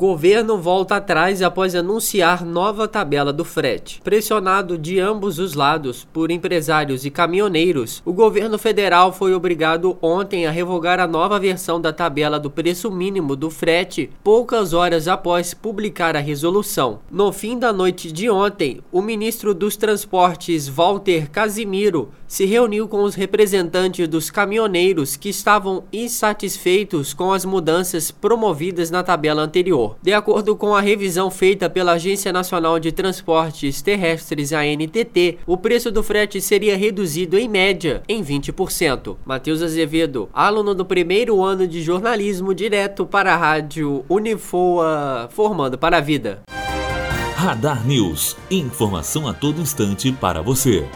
Governo volta atrás após anunciar nova tabela do frete. Pressionado de ambos os lados por empresários e caminhoneiros, o governo federal foi obrigado ontem a revogar a nova versão da tabela do preço mínimo do frete, poucas horas após publicar a resolução. No fim da noite de ontem, o ministro dos Transportes, Walter Casimiro, se reuniu com os representantes dos caminhoneiros que estavam insatisfeitos com as mudanças promovidas na tabela anterior. De acordo com a revisão feita pela Agência Nacional de Transportes Terrestres, ANTT, o preço do frete seria reduzido em média em 20%. Matheus Azevedo, aluno do primeiro ano de jornalismo direto para a rádio Unifoa, formando para a vida. Radar News, informação a todo instante para você.